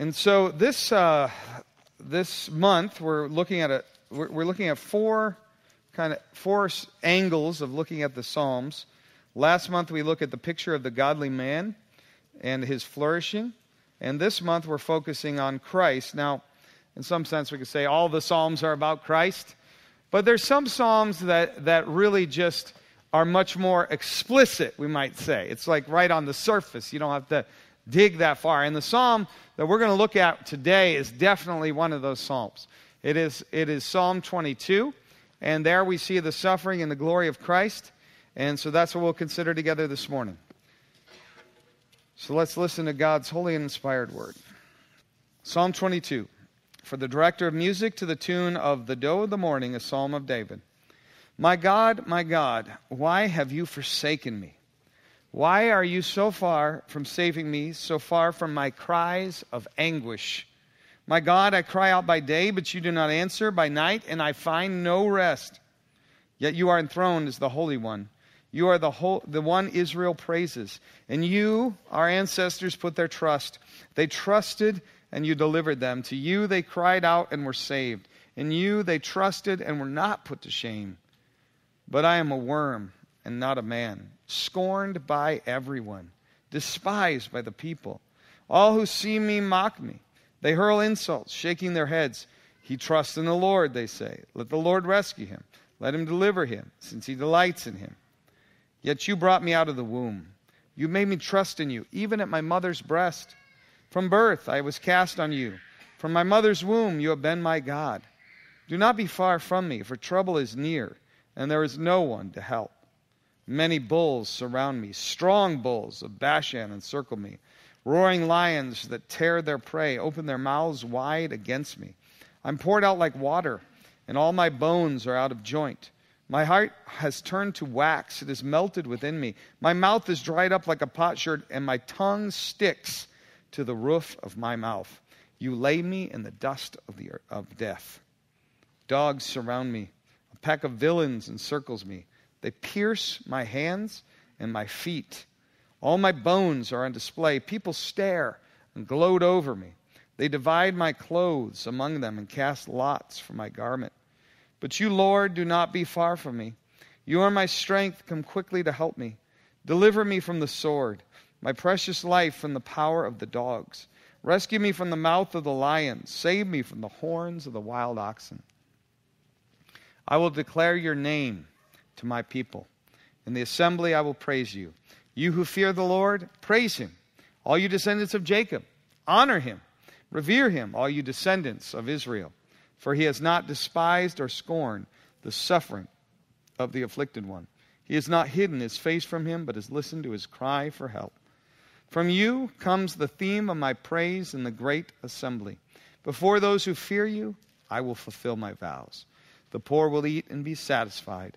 And so this uh, this month we're looking at a we're, we're looking at four kind of four angles of looking at the Psalms. Last month we looked at the picture of the godly man and his flourishing, and this month we're focusing on Christ. Now, in some sense, we could say all the Psalms are about Christ, but there's some Psalms that that really just are much more explicit. We might say it's like right on the surface. You don't have to dig that far. And the Psalm that we're going to look at today is definitely one of those Psalms. It is, it is Psalm 22, and there we see the suffering and the glory of Christ. And so that's what we'll consider together this morning. So let's listen to God's holy and inspired word. Psalm 22. For the director of music to the tune of The Doe of the Morning, a psalm of David. My God, my God, why have you forsaken me? Why are you so far from saving me, so far from my cries of anguish? My God, I cry out by day, but you do not answer, by night, and I find no rest. Yet you are enthroned as the Holy One. You are the, whole, the one Israel praises. And you, our ancestors, put their trust. They trusted, and you delivered them. To you they cried out and were saved. In you they trusted and were not put to shame. But I am a worm and not a man, scorned by everyone, despised by the people. All who see me mock me. They hurl insults, shaking their heads. He trusts in the Lord, they say. Let the Lord rescue him. Let him deliver him, since he delights in him. Yet you brought me out of the womb. You made me trust in you, even at my mother's breast. From birth I was cast on you. From my mother's womb you have been my God. Do not be far from me, for trouble is near, and there is no one to help. Many bulls surround me, strong bulls of Bashan encircle me. Roaring lions that tear their prey open their mouths wide against me. I'm poured out like water, and all my bones are out of joint. My heart has turned to wax, it is melted within me. My mouth is dried up like a potsherd, and my tongue sticks to the roof of my mouth. You lay me in the dust of, the, of death. Dogs surround me, a pack of villains encircles me. They pierce my hands and my feet. All my bones are on display. People stare and gloat over me. They divide my clothes among them and cast lots for my garment. But you, Lord, do not be far from me. You are my strength. Come quickly to help me. Deliver me from the sword, my precious life from the power of the dogs. Rescue me from the mouth of the lion. Save me from the horns of the wild oxen. I will declare your name to my people. In the assembly I will praise you. You who fear the Lord, praise him. All you descendants of Jacob, honor him. Revere him, all you descendants of Israel. For he has not despised or scorned the suffering of the afflicted one. He has not hidden his face from him, but has listened to his cry for help. From you comes the theme of my praise in the great assembly. Before those who fear you, I will fulfill my vows. The poor will eat and be satisfied.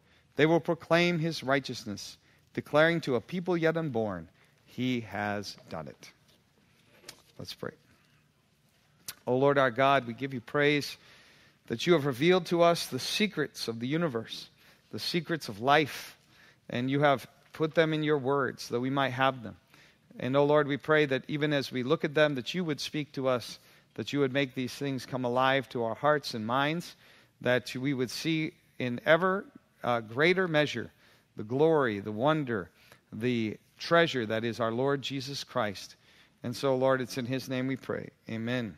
They will proclaim his righteousness, declaring to a people yet unborn, He has done it. Let's pray. O Lord our God, we give you praise that you have revealed to us the secrets of the universe, the secrets of life, and you have put them in your words that we might have them. And, O Lord, we pray that even as we look at them, that you would speak to us, that you would make these things come alive to our hearts and minds, that we would see in ever uh, greater measure the glory, the wonder, the treasure that is our Lord Jesus Christ. And so, Lord, it's in His name we pray. Amen.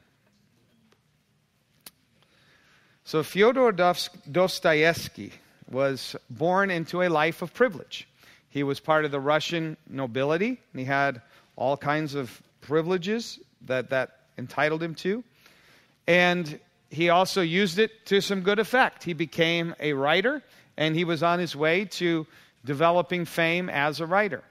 So, Fyodor Dostoevsky was born into a life of privilege. He was part of the Russian nobility, and he had all kinds of privileges that that entitled him to. And he also used it to some good effect. He became a writer, and he was on his way to developing fame as a writer.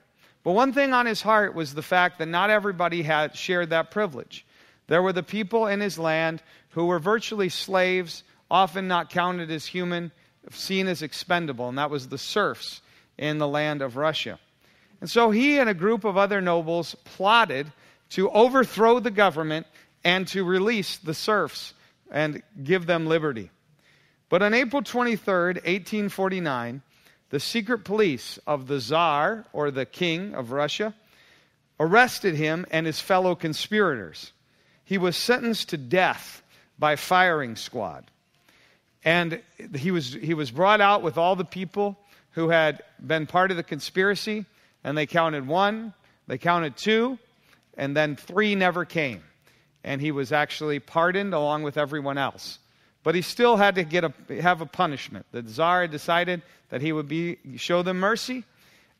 But one thing on his heart was the fact that not everybody had shared that privilege. There were the people in his land who were virtually slaves, often not counted as human, seen as expendable, and that was the serfs in the land of Russia. And so he and a group of other nobles plotted to overthrow the government and to release the serfs and give them liberty. But on April 23rd, 1849, the secret police of the Tsar, or the King of Russia, arrested him and his fellow conspirators. He was sentenced to death by firing squad. And he was, he was brought out with all the people who had been part of the conspiracy, and they counted one, they counted two, and then three never came. And he was actually pardoned along with everyone else. But he still had to get a, have a punishment. The Tsar decided that he would be, show them mercy,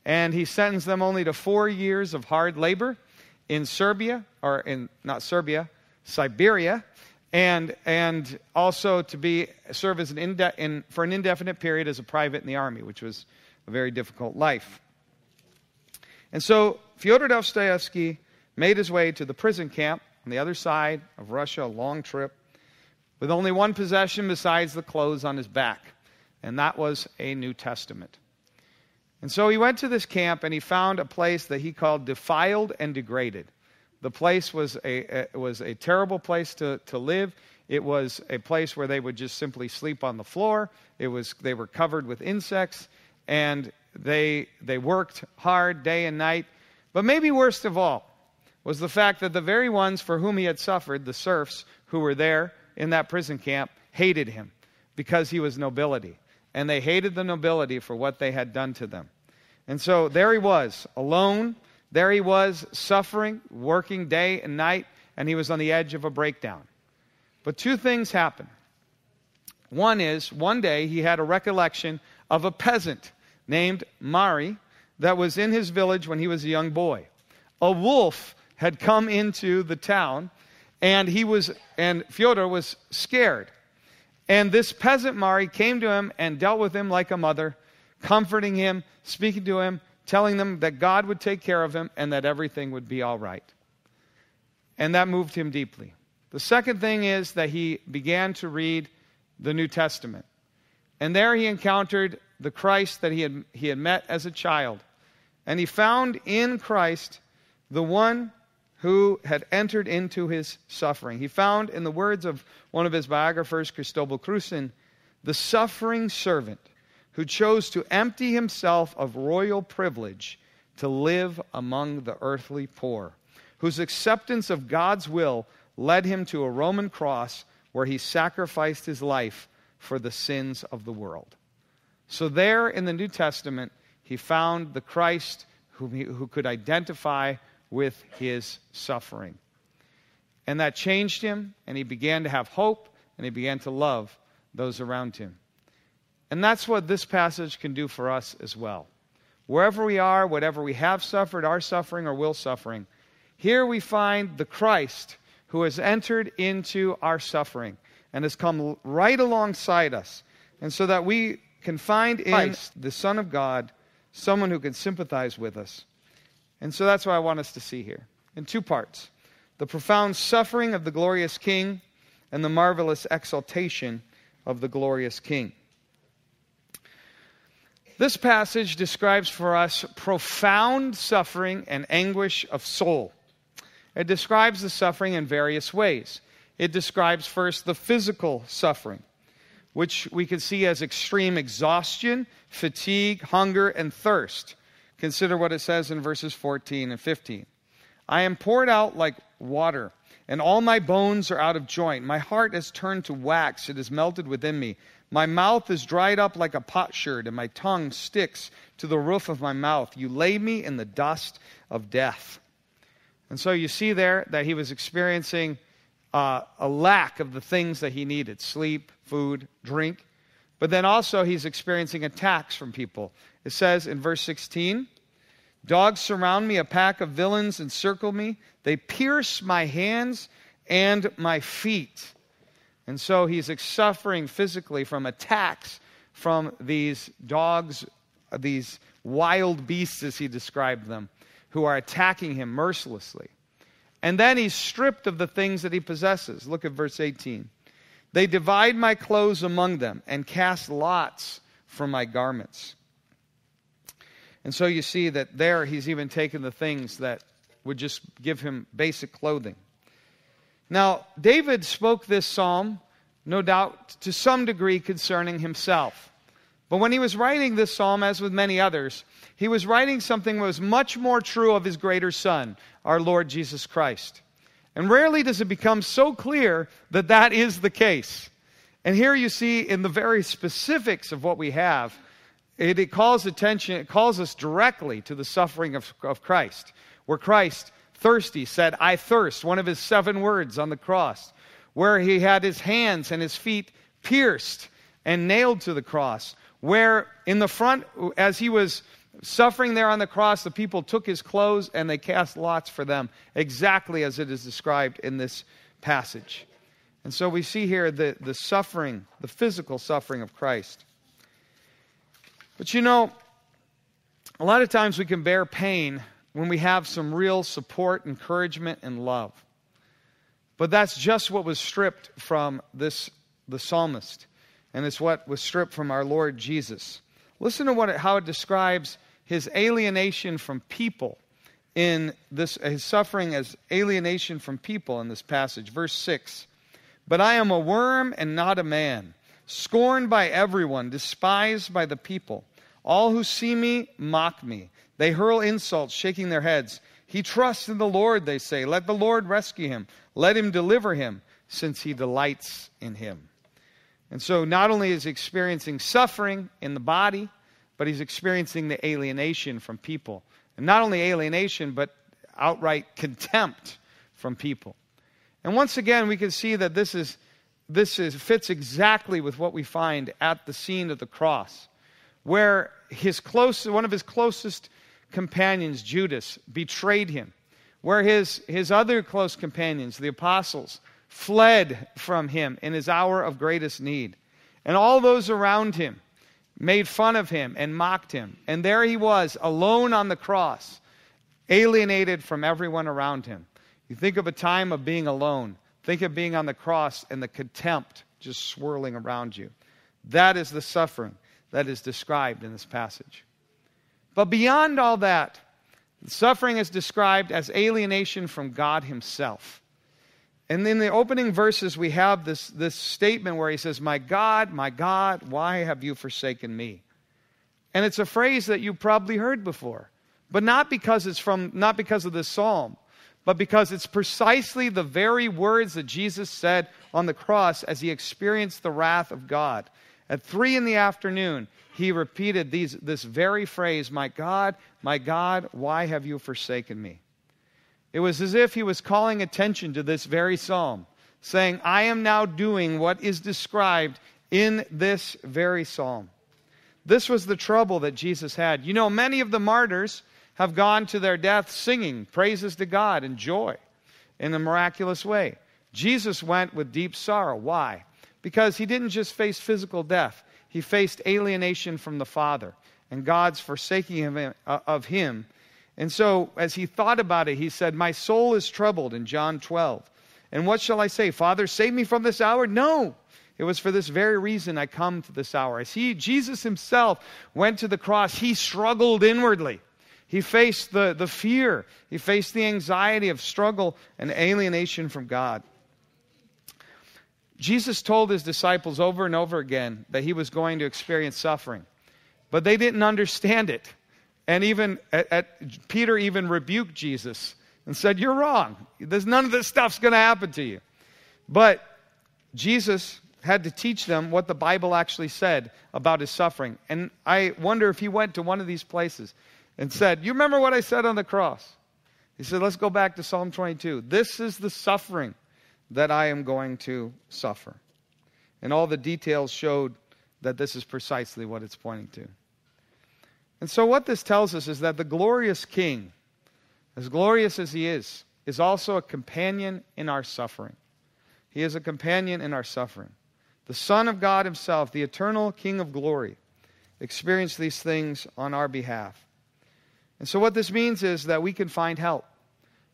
and he sentenced them only to four years of hard labor in Serbia, or in not Serbia, Siberia, and, and also to be, serve as an inde- in, for an indefinite period as a private in the army, which was a very difficult life. And so Fyodor Dostoevsky made his way to the prison camp on the other side of Russia, a long trip, with only one possession besides the clothes on his back, and that was a New Testament. And so he went to this camp and he found a place that he called defiled and degraded. The place was a, a, was a terrible place to, to live. It was a place where they would just simply sleep on the floor. It was, they were covered with insects, and they, they worked hard day and night. But maybe worst of all was the fact that the very ones for whom he had suffered, the serfs who were there in that prison camp, hated him because he was nobility. And they hated the nobility for what they had done to them. And so there he was, alone there he was, suffering, working day and night, and he was on the edge of a breakdown. But two things happened. One is, one day he had a recollection of a peasant named Marey that was in his village when he was a young boy. A wolf had come into the town, and he was, and Fyodor was scared. And this peasant Marey came to him and dealt with him like a mother, comforting him, speaking to him, telling them that God would take care of him and that everything would be all right. And that moved him deeply. The second thing is that he began to read the New Testament. And there he encountered the Christ that he had, he had met as a child. And he found in Christ the one who had entered into his suffering. He found, in the words of one of his biographers, Cristobal Krusen, the suffering servant who chose to empty himself of royal privilege to live among the earthly poor, whose acceptance of God's will led him to a Roman cross where he sacrificed his life for the sins of the world. So, there in the New Testament, he found the Christ who, who could identify with his suffering. And that changed him, and he began to have hope, and he began to love those around him. And that's what this passage can do for us as well. Wherever we are, whatever we have suffered, are suffering, or will suffering, here we find the Christ who has entered into our suffering and has come right alongside us. And so that we can find in Christ, the Son of God, someone who can sympathize with us. And so that's what I want us to see here in two parts the profound suffering of the glorious King and the marvelous exaltation of the glorious King. This passage describes for us profound suffering and anguish of soul. It describes the suffering in various ways. It describes first the physical suffering, which we can see as extreme exhaustion, fatigue, hunger, and thirst. Consider what it says in verses 14 and 15. I am poured out like water, and all my bones are out of joint. My heart has turned to wax, it is melted within me. My mouth is dried up like a potsherd, and my tongue sticks to the roof of my mouth. You lay me in the dust of death. And so you see there that he was experiencing uh, a lack of the things that he needed sleep, food, drink. But then also he's experiencing attacks from people. It says in verse 16 Dogs surround me, a pack of villains encircle me. They pierce my hands and my feet. And so he's suffering physically from attacks from these dogs, these wild beasts, as he described them, who are attacking him mercilessly. And then he's stripped of the things that he possesses. Look at verse 18. They divide my clothes among them and cast lots for my garments. And so you see that there he's even taken the things that would just give him basic clothing. Now, David spoke this psalm, no doubt, to some degree concerning himself. But when he was writing this psalm, as with many others, he was writing something that was much more true of his greater son, our Lord Jesus Christ. And rarely does it become so clear that that is the case. And here you see in the very specifics of what we have, it, it calls attention, it calls us directly to the suffering of, of Christ, where Christ, thirsty, said, I thirst, one of his seven words on the cross, where he had his hands and his feet pierced and nailed to the cross, where in the front, as he was suffering there on the cross, the people took his clothes and they cast lots for them, exactly as it is described in this passage. And so we see here the, the suffering, the physical suffering of Christ. But you know, a lot of times we can bear pain when we have some real support, encouragement, and love. But that's just what was stripped from this the psalmist and it's what was stripped from our Lord Jesus. Listen to what it, how it describes his alienation from people in this his suffering as alienation from people in this passage verse 6 but i am a worm and not a man scorned by everyone despised by the people. All who see me mock me. They hurl insults shaking their heads. He trusts in the lord they say. Let the lord rescue him. Let him deliver him since he delights in him. And so not only is he experiencing suffering in the body, but he's experiencing the alienation from people. And not only alienation, but outright contempt from people. And once again, we can see that this is this is, fits exactly with what we find at the scene of the cross, where his close, one of his closest companions, Judas, betrayed him, where his, his other close companions, the apostles, fled from him in his hour of greatest need. And all those around him made fun of him and mocked him. And there he was, alone on the cross, alienated from everyone around him. You think of a time of being alone. Think of being on the cross and the contempt just swirling around you. That is the suffering that is described in this passage. But beyond all that, suffering is described as alienation from God Himself. And in the opening verses, we have this, this statement where he says, My God, my God, why have you forsaken me? And it's a phrase that you probably heard before, but not because it's from, not because of this psalm, but because it's precisely the very words that Jesus said on the cross as he experienced the wrath of God. At three in the afternoon, he repeated these, this very phrase, My God, my God, why have you forsaken me? It was as if he was calling attention to this very psalm, saying, I am now doing what is described in this very psalm. This was the trouble that Jesus had. You know, many of the martyrs have gone to their death singing praises to God and joy in a miraculous way. Jesus went with deep sorrow. Why? Because he didn't just face physical death, he faced alienation from the Father and God's forsaking uh, of him and so, as he thought about it, he said, My soul is troubled in John 12. And what shall I say? Father, save me from this hour? No. It was for this very reason I come to this hour. As he, Jesus himself, went to the cross, he struggled inwardly. He faced the, the fear, he faced the anxiety of struggle and alienation from God. Jesus told his disciples over and over again that he was going to experience suffering, but they didn't understand it. And even at, at, Peter even rebuked Jesus and said, You're wrong. There's none of this stuff's going to happen to you. But Jesus had to teach them what the Bible actually said about his suffering. And I wonder if he went to one of these places and said, You remember what I said on the cross? He said, Let's go back to Psalm 22. This is the suffering that I am going to suffer. And all the details showed that this is precisely what it's pointing to. And so, what this tells us is that the glorious King, as glorious as he is, is also a companion in our suffering. He is a companion in our suffering. The Son of God Himself, the eternal King of glory, experienced these things on our behalf. And so, what this means is that we can find help.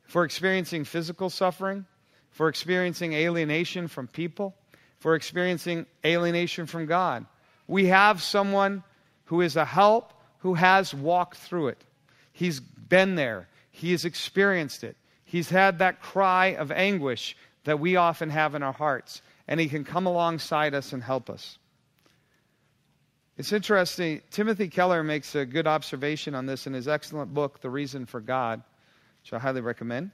for experiencing physical suffering, for experiencing alienation from people, for experiencing alienation from God. We have someone who is a help who has walked through it. He's been there, he has experienced it. He's had that cry of anguish that we often have in our hearts, and he can come alongside us and help us. It's interesting. Timothy Keller makes a good observation on this in his excellent book, The Reason for God, which I highly recommend.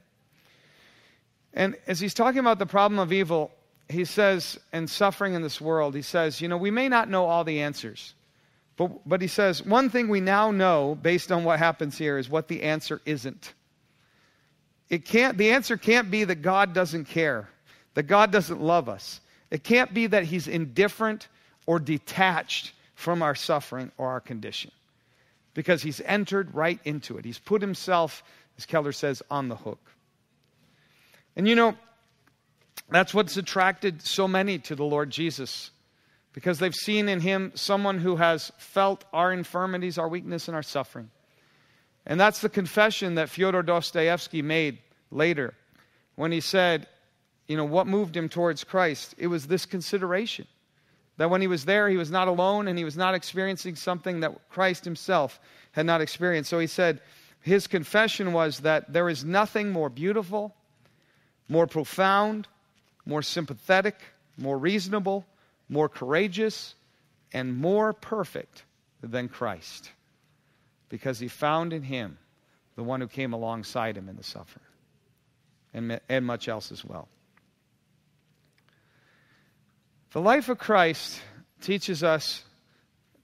And as he's talking about the problem of evil, he says, and suffering in this world, he says, you know, we may not know all the answers. But, but he says, one thing we now know based on what happens here is what the answer isn't. It can't, the answer can't be that God doesn't care, that God doesn't love us. It can't be that he's indifferent or detached from our suffering or our condition because he's entered right into it. He's put himself, as Keller says, on the hook. And you know, that's what's attracted so many to the Lord Jesus because they've seen in him someone who has felt our infirmities, our weakness, and our suffering. And that's the confession that Fyodor Dostoevsky made later when he said, you know, what moved him towards Christ? It was this consideration that when he was there, he was not alone and he was not experiencing something that Christ himself had not experienced. So he said, his confession was that there is nothing more beautiful, more profound, more sympathetic, more reasonable, more courageous, and more perfect than Christ because he found in him the one who came alongside him in the suffering and, and much else as well. The life of Christ teaches us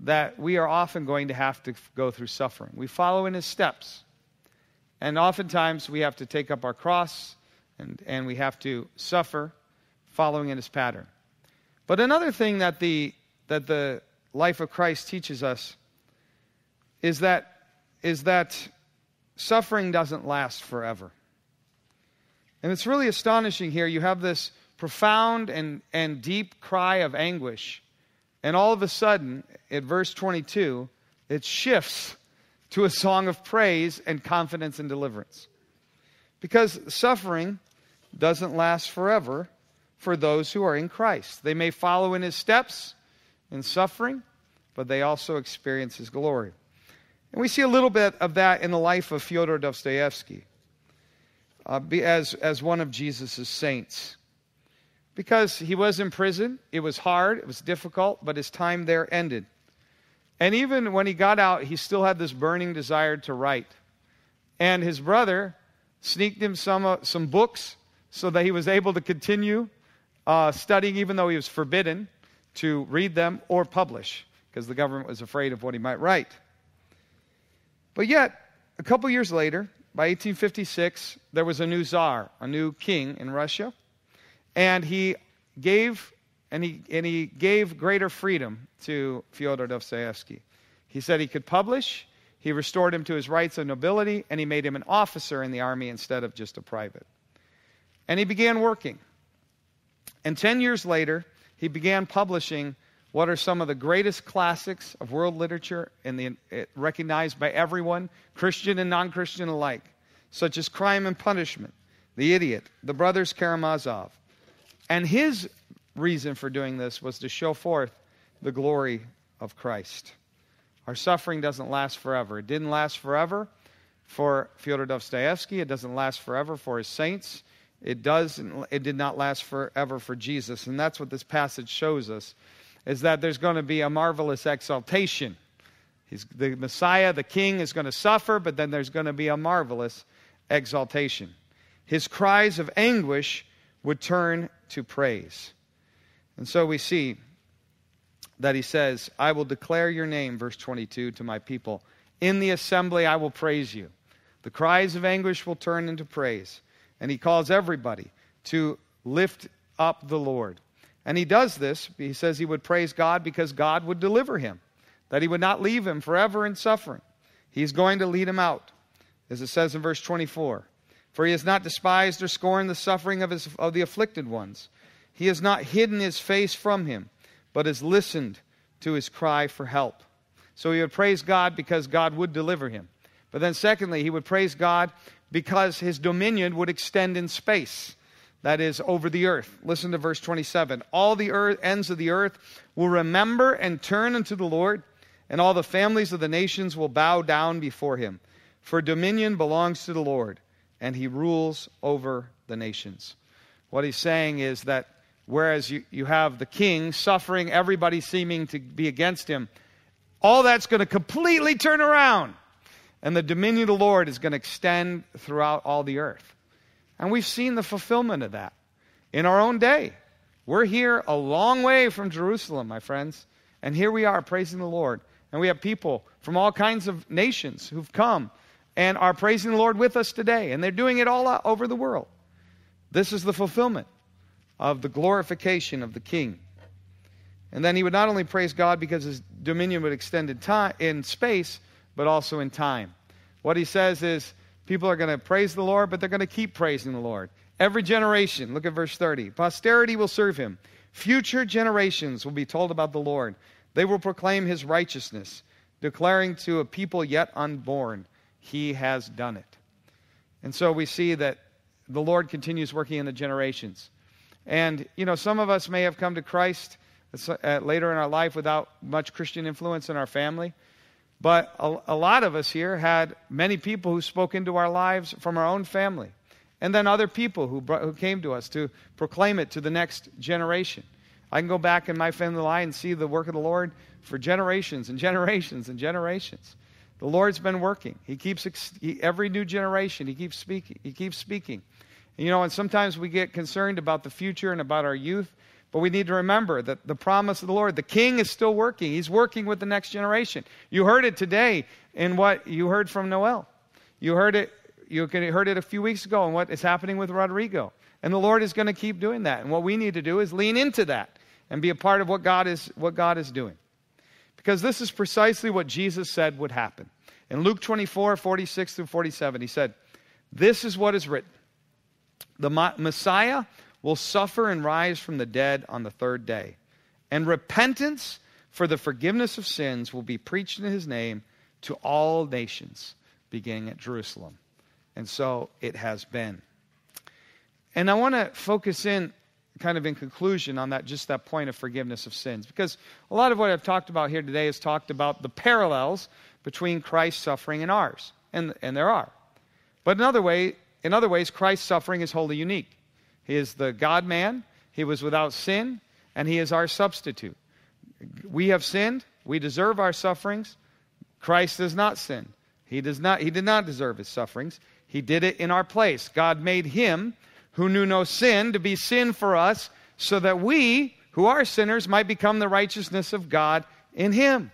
that we are often going to have to go through suffering. We follow in his steps. And oftentimes we have to take up our cross and, and we have to suffer following in his pattern. But another thing that the, that the life of Christ teaches us is that, is that suffering doesn't last forever. And it's really astonishing here. You have this profound and, and deep cry of anguish. And all of a sudden, at verse 22, it shifts to a song of praise and confidence and deliverance. Because suffering doesn't last forever for those who are in Christ. They may follow in his steps in suffering, but they also experience his glory. And we see a little bit of that in the life of Fyodor Dostoevsky uh, as, as one of Jesus' saints. Because he was in prison, it was hard, it was difficult, but his time there ended. And even when he got out, he still had this burning desire to write. And his brother sneaked him some, uh, some books so that he was able to continue uh, studying, even though he was forbidden to read them or publish, because the government was afraid of what he might write. But yet, a couple years later, by 1856, there was a new czar, a new king in Russia, and he gave and he, and he gave greater freedom to Fyodor Dostoevsky. He said he could publish, he restored him to his rights of nobility, and he made him an officer in the army instead of just a private. And he began working. And 10 years later, he began publishing what are some of the greatest classics of world literature and the, eh, recognized by everyone, Christian and non Christian alike, such as Crime and Punishment, The Idiot, The Brothers Karamazov. And his reason for doing this was to show forth the glory of Christ. Our suffering doesn't last forever. It didn't last forever for Fyodor Dostoevsky, it doesn't last forever for his saints. It does it did not last forever for Jesus. And that's what this passage shows us is that there's going to be a marvelous exaltation. He's, the Messiah, the King, is going to suffer, but then there's going to be a marvelous exaltation. His cries of anguish would turn to praise. And so we see that he says, I will declare your name, verse 22, to my people. In the assembly I will praise you. The cries of anguish will turn into praise. And he calls everybody to lift up the Lord. And he does this. He says he would praise God because God would deliver him, that he would not leave him forever in suffering. He's going to lead him out, as it says in verse 24. For he has not despised or scorned the suffering of, his, of the afflicted ones. He has not hidden his face from him, but has listened to his cry for help. So he would praise God because God would deliver him. But then, secondly, he would praise God because his dominion would extend in space that is over the earth. Listen to verse 27. All the earth, ends of the earth will remember and turn unto the Lord, and all the families of the nations will bow down before him. For dominion belongs to the Lord, and he rules over the nations. What he's saying is that whereas you, you have the king suffering, everybody seeming to be against him, all that's going to completely turn around. And the dominion of the Lord is going to extend throughout all the earth. And we've seen the fulfillment of that in our own day. We're here a long way from Jerusalem, my friends. And here we are praising the Lord. And we have people from all kinds of nations who've come and are praising the Lord with us today. And they're doing it all over the world. This is the fulfillment of the glorification of the King. And then he would not only praise God because his dominion would extend in, time, in space, but also in time. What he says is, People are going to praise the Lord, but they're going to keep praising the Lord. Every generation, look at verse 30. Posterity will serve him. Future generations will be told about the Lord. They will proclaim his righteousness, declaring to a people yet unborn, he has done it. And so we see that the Lord continues working in the generations. And, you know, some of us may have come to Christ uh, later in our life without much Christian influence in our family. But a, a, lot of us here had many people who spoke into our lives from our own family. And then other people who, brought, who came to us to proclaim it to the next generation. I can go back in my family line and see the work of the Lord for generations and generations and generations. The Lord's been working. He keeps every new generation. He keeps speaking. He keeps speaking. And, you know, and sometimes we get concerned about the future and about our youth. But we need to remember that the promise of the Lord, the king is still working. He's working with the next generation. You heard it today in what you heard from Noel. You heard it, you heard it a few weeks ago in what is happening with Rodrigo. And the Lord is going to keep doing that. And what we need to do is lean into that and be a part of what God is, what God is doing. Because this is precisely what Jesus said would happen. In Luke 24, 46 through 47, he said, This is what is written. The Messiah will suffer and rise from the dead on the third day. And repentance for the forgiveness of sins will be preached in his name to all nations, beginning at Jerusalem. And so it has been. And I want to focus in kind of in conclusion on that just that point of forgiveness of sins because a lot of what I've talked about here today is talked about the parallels between Christ's suffering and ours. And and there are. But in other way, in other ways Christ's suffering is wholly unique. He is the God man, He was without sin, and He is our substitute. We have sinned, we deserve our sufferings. Christ does not sin. He, does not, he did not deserve his sufferings. He did it in our place. God made him, who knew no sin, to be sin for us, so that we, who are sinners, might become the righteousness of God in him.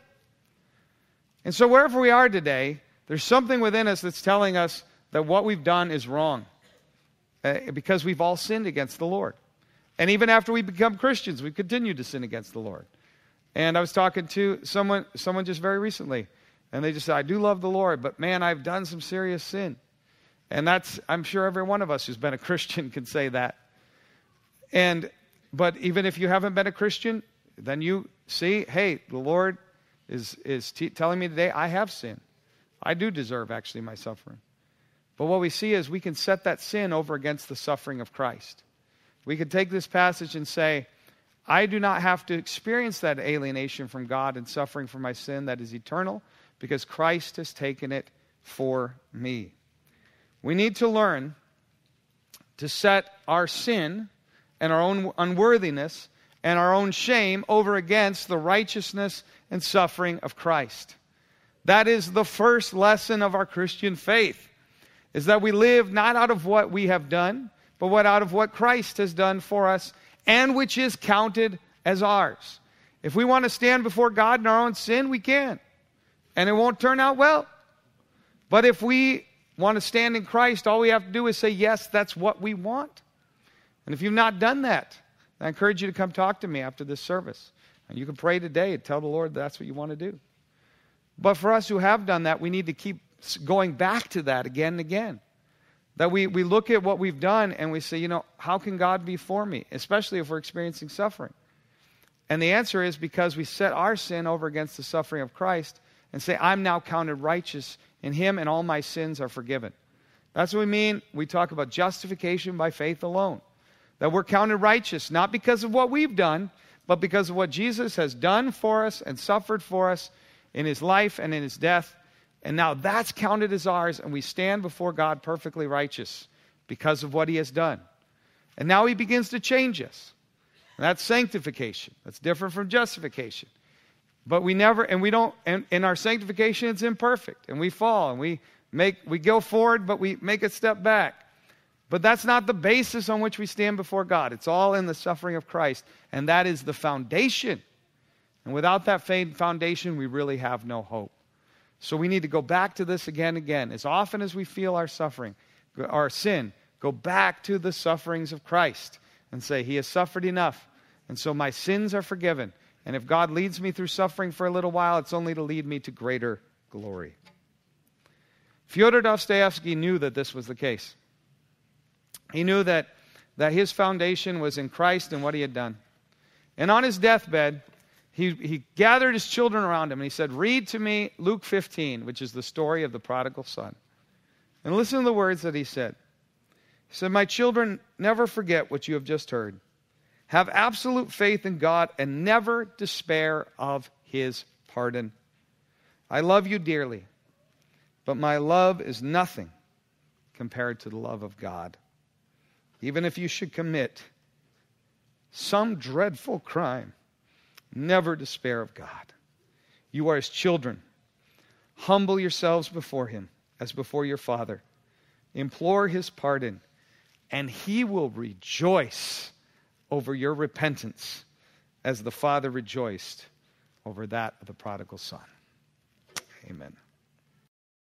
And so, wherever we are today, there's something within us that's telling us that what we've done is wrong uh, because we've all sinned against the Lord. And even after we become Christians, we continue to sin against the Lord. And I was talking to someone, someone just very recently, and they just said, I do love the Lord, but man, I've done some serious sin. And that's, I'm sure every one of us who's been a Christian can say that. And, but even if you haven't been a Christian, then you see, hey, the Lord is, is t- telling me today, I have sinned. I do deserve actually my suffering. But what we see is we can set that sin over against the suffering of Christ. We could take this passage and say, I do not have to experience that alienation from God and suffering for my sin that is eternal because Christ has taken it for me. We need to learn to set our sin and our own unworthiness and our own shame over against the righteousness and suffering of Christ. That is the first lesson of our Christian faith is that we live not out of what we have done, but what out of what Christ has done for us and which is counted as ours. If we want to stand before God in our own sin, we can. And it won't turn out well. But if we want to stand in Christ, all we have to do is say, Yes, that's what we want. And if you've not done that, I encourage you to come talk to me after this service. And you can pray today and tell the Lord that's what you want to do. But for us who have done that, we need to keep going back to that again and again. That we, we look at what we've done and we say, you know, how can God be for me? Especially if we're experiencing suffering. And the answer is because we set our sin over against the suffering of Christ and say, I'm now counted righteous in Him and all my sins are forgiven. That's what we mean. We talk about justification by faith alone. That we're counted righteous, not because of what we've done, but because of what Jesus has done for us and suffered for us in his life and in his death. And now that's counted as ours, and we stand before God perfectly righteous because of what he has done. And now he begins to change us. And that's sanctification. That's different from justification. But we never, and we don't, and in our sanctification, it's imperfect. And we fall and we make, we go forward, but we make a step back. But that's not the basis on which we stand before God. It's all in the suffering of Christ. And that is the foundation. And without that foundation, we really have no hope. So we need to go back to this again and again. As often as we feel our suffering, our sin, go back to the sufferings of Christ and say, He has suffered enough. And so my sins are forgiven. And if God leads me through suffering for a little while, it's only to lead me to greater glory. Fyodor Dostoevsky knew that this was the case. He knew that, that his foundation was in Christ and what he had done. And on his deathbed, he, he gathered his children around him and he said, Read to me Luke 15, which is the story of the prodigal son. And listen to the words that he said. He said, My children, never forget what you have just heard. Have absolute faith in God and never despair of his pardon. I love you dearly, but my love is nothing compared to the love of God. Even if you should commit some dreadful crime, never despair of God. You are his children. Humble yourselves before him as before your Father. Implore his pardon, and he will rejoice over your repentance as the Father rejoiced over that of the prodigal son. Amen.